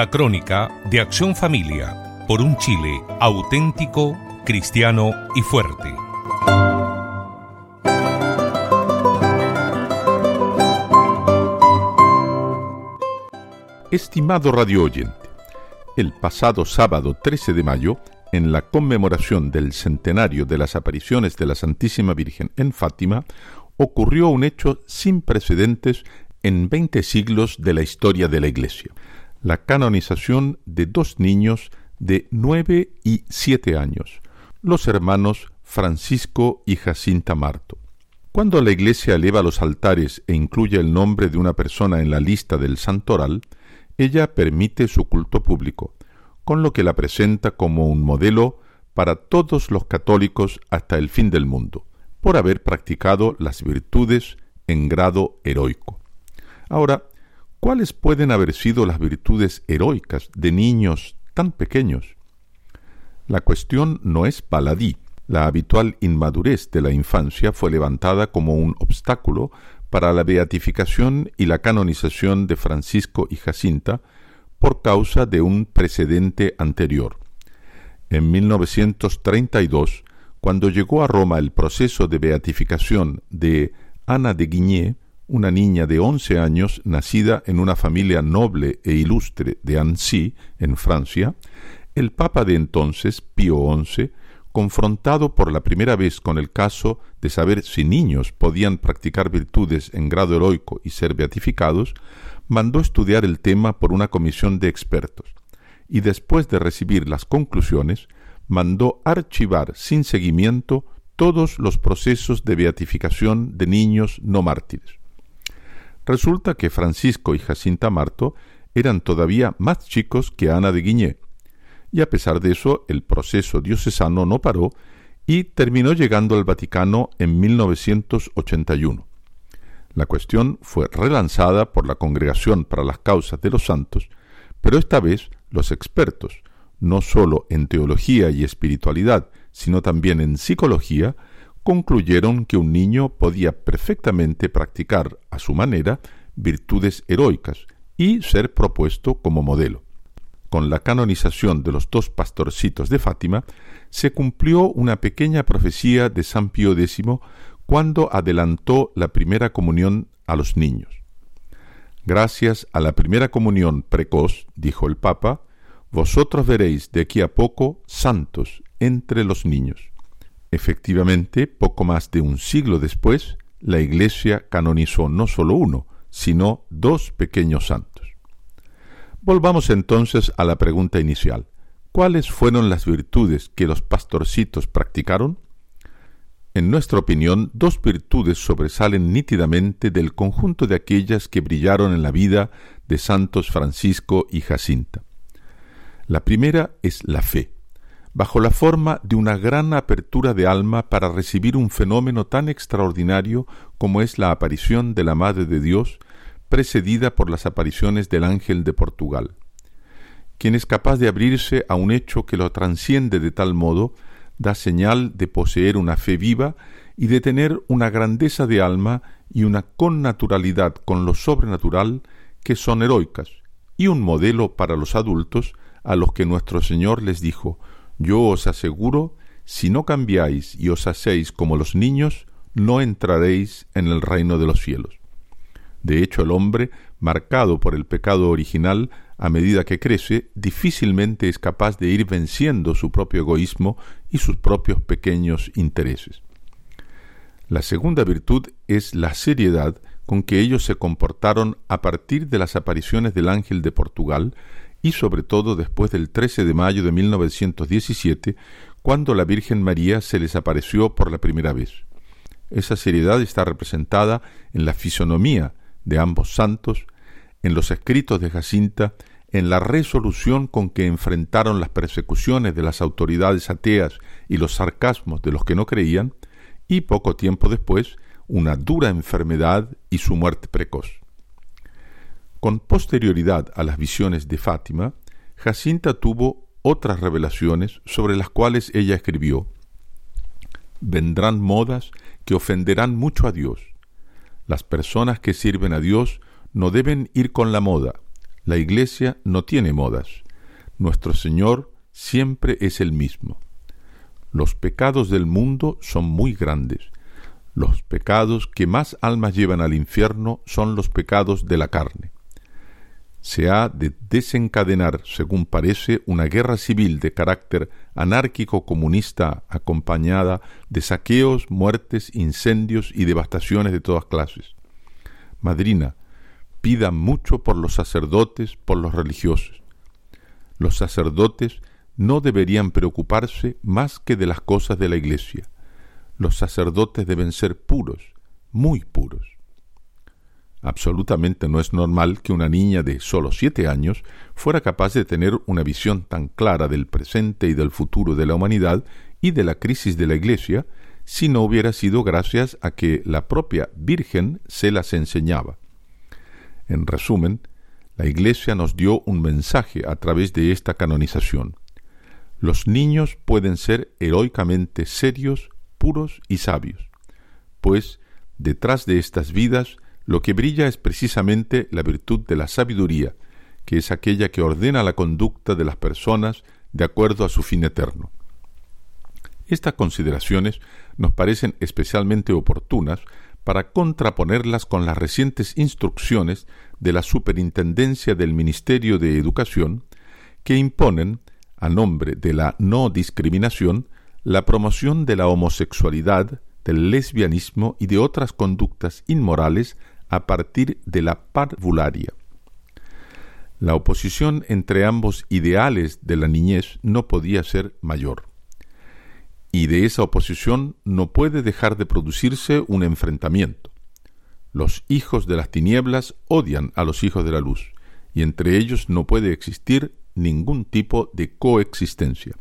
La crónica de Acción Familia por un Chile auténtico, cristiano y fuerte. Estimado radio oyente, el pasado sábado 13 de mayo, en la conmemoración del centenario de las apariciones de la Santísima Virgen en Fátima, ocurrió un hecho sin precedentes en veinte siglos de la historia de la Iglesia, la canonización de dos niños de nueve y siete años, los hermanos Francisco y Jacinta Marto. Cuando la Iglesia eleva los altares e incluye el nombre de una persona en la lista del santoral, ella permite su culto público, con lo que la presenta como un modelo para todos los católicos hasta el fin del mundo, por haber practicado las virtudes en grado heroico. Ahora, ¿cuáles pueden haber sido las virtudes heroicas de niños tan pequeños? La cuestión no es baladí. La habitual inmadurez de la infancia fue levantada como un obstáculo para la beatificación y la canonización de Francisco y Jacinta por causa de un precedente anterior. En 1932, cuando llegó a Roma el proceso de beatificación de Ana de Guigné, una niña de once años nacida en una familia noble e ilustre de Annecy, en Francia, el Papa de entonces, Pío XI, confrontado por la primera vez con el caso de saber si niños podían practicar virtudes en grado heroico y ser beatificados, mandó estudiar el tema por una comisión de expertos, y después de recibir las conclusiones, mandó archivar sin seguimiento todos los procesos de beatificación de niños no mártires. Resulta que Francisco y Jacinta Marto eran todavía más chicos que Ana de Guiñé, y a pesar de eso el proceso diocesano no paró y terminó llegando al Vaticano en 1981. La cuestión fue relanzada por la Congregación para las Causas de los Santos, pero esta vez los expertos, no sólo en teología y espiritualidad, sino también en psicología, concluyeron que un niño podía perfectamente practicar a su manera virtudes heroicas y ser propuesto como modelo. Con la canonización de los dos pastorcitos de Fátima, se cumplió una pequeña profecía de San Pío X cuando adelantó la primera comunión a los niños. Gracias a la primera comunión precoz, dijo el Papa, vosotros veréis de aquí a poco santos entre los niños. Efectivamente, poco más de un siglo después, la Iglesia canonizó no solo uno, sino dos pequeños santos. Volvamos entonces a la pregunta inicial. ¿Cuáles fueron las virtudes que los pastorcitos practicaron? En nuestra opinión, dos virtudes sobresalen nítidamente del conjunto de aquellas que brillaron en la vida de santos Francisco y Jacinta. La primera es la fe bajo la forma de una gran apertura de alma para recibir un fenómeno tan extraordinario como es la aparición de la Madre de Dios, precedida por las apariciones del ángel de Portugal. Quien es capaz de abrirse a un hecho que lo transciende de tal modo, da señal de poseer una fe viva y de tener una grandeza de alma y una connaturalidad con lo sobrenatural que son heroicas, y un modelo para los adultos a los que nuestro Señor les dijo yo os aseguro, si no cambiáis y os hacéis como los niños, no entraréis en el reino de los cielos. De hecho, el hombre, marcado por el pecado original, a medida que crece, difícilmente es capaz de ir venciendo su propio egoísmo y sus propios pequeños intereses. La segunda virtud es la seriedad con que ellos se comportaron a partir de las apariciones del ángel de Portugal y sobre todo después del 13 de mayo de 1917, cuando la Virgen María se les apareció por la primera vez. Esa seriedad está representada en la fisonomía de ambos santos, en los escritos de Jacinta, en la resolución con que enfrentaron las persecuciones de las autoridades ateas y los sarcasmos de los que no creían, y poco tiempo después, una dura enfermedad y su muerte precoz. Con posterioridad a las visiones de Fátima, Jacinta tuvo otras revelaciones sobre las cuales ella escribió Vendrán modas que ofenderán mucho a Dios. Las personas que sirven a Dios no deben ir con la moda. La Iglesia no tiene modas. Nuestro Señor siempre es el mismo. Los pecados del mundo son muy grandes. Los pecados que más almas llevan al infierno son los pecados de la carne. Se ha de desencadenar, según parece, una guerra civil de carácter anárquico-comunista acompañada de saqueos, muertes, incendios y devastaciones de todas clases. Madrina, pida mucho por los sacerdotes, por los religiosos. Los sacerdotes no deberían preocuparse más que de las cosas de la Iglesia. Los sacerdotes deben ser puros, muy puros. Absolutamente no es normal que una niña de solo siete años fuera capaz de tener una visión tan clara del presente y del futuro de la humanidad y de la crisis de la Iglesia si no hubiera sido gracias a que la propia Virgen se las enseñaba. En resumen, la Iglesia nos dio un mensaje a través de esta canonización. Los niños pueden ser heroicamente serios, puros y sabios, pues detrás de estas vidas lo que brilla es precisamente la virtud de la sabiduría, que es aquella que ordena la conducta de las personas de acuerdo a su fin eterno. Estas consideraciones nos parecen especialmente oportunas para contraponerlas con las recientes instrucciones de la Superintendencia del Ministerio de Educación que imponen a nombre de la no discriminación, la promoción de la homosexualidad, del lesbianismo y de otras conductas inmorales a partir de la parvularia. La oposición entre ambos ideales de la niñez no podía ser mayor. Y de esa oposición no puede dejar de producirse un enfrentamiento. Los hijos de las tinieblas odian a los hijos de la luz, y entre ellos no puede existir ningún tipo de coexistencia.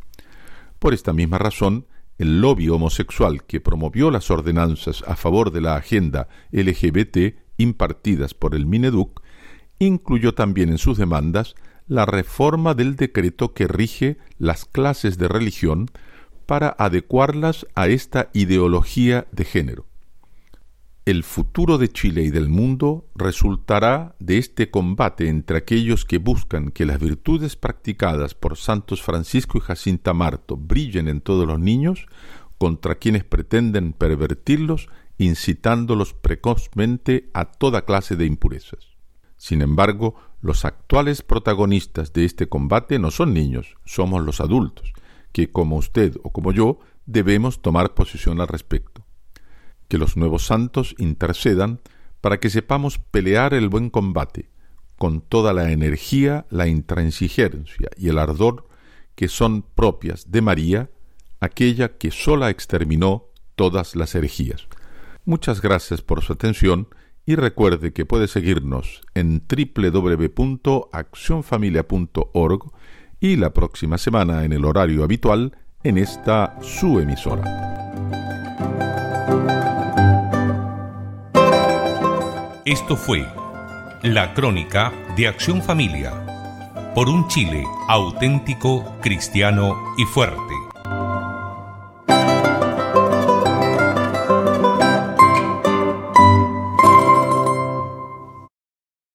Por esta misma razón, el lobby homosexual que promovió las ordenanzas a favor de la agenda LGBT impartidas por el Mineduc incluyó también en sus demandas la reforma del decreto que rige las clases de religión para adecuarlas a esta ideología de género. El futuro de Chile y del mundo resultará de este combate entre aquellos que buscan que las virtudes practicadas por Santos Francisco y Jacinta Marto brillen en todos los niños, contra quienes pretenden pervertirlos, incitándolos precozmente a toda clase de impurezas. Sin embargo, los actuales protagonistas de este combate no son niños, somos los adultos, que como usted o como yo debemos tomar posición al respecto que los nuevos santos intercedan para que sepamos pelear el buen combate con toda la energía, la intransigencia y el ardor que son propias de María, aquella que sola exterminó todas las herejías. Muchas gracias por su atención y recuerde que puede seguirnos en www.accionfamilia.org y la próxima semana en el horario habitual en esta su emisora. Esto fue la crónica de Acción Familia por un Chile auténtico, cristiano y fuerte.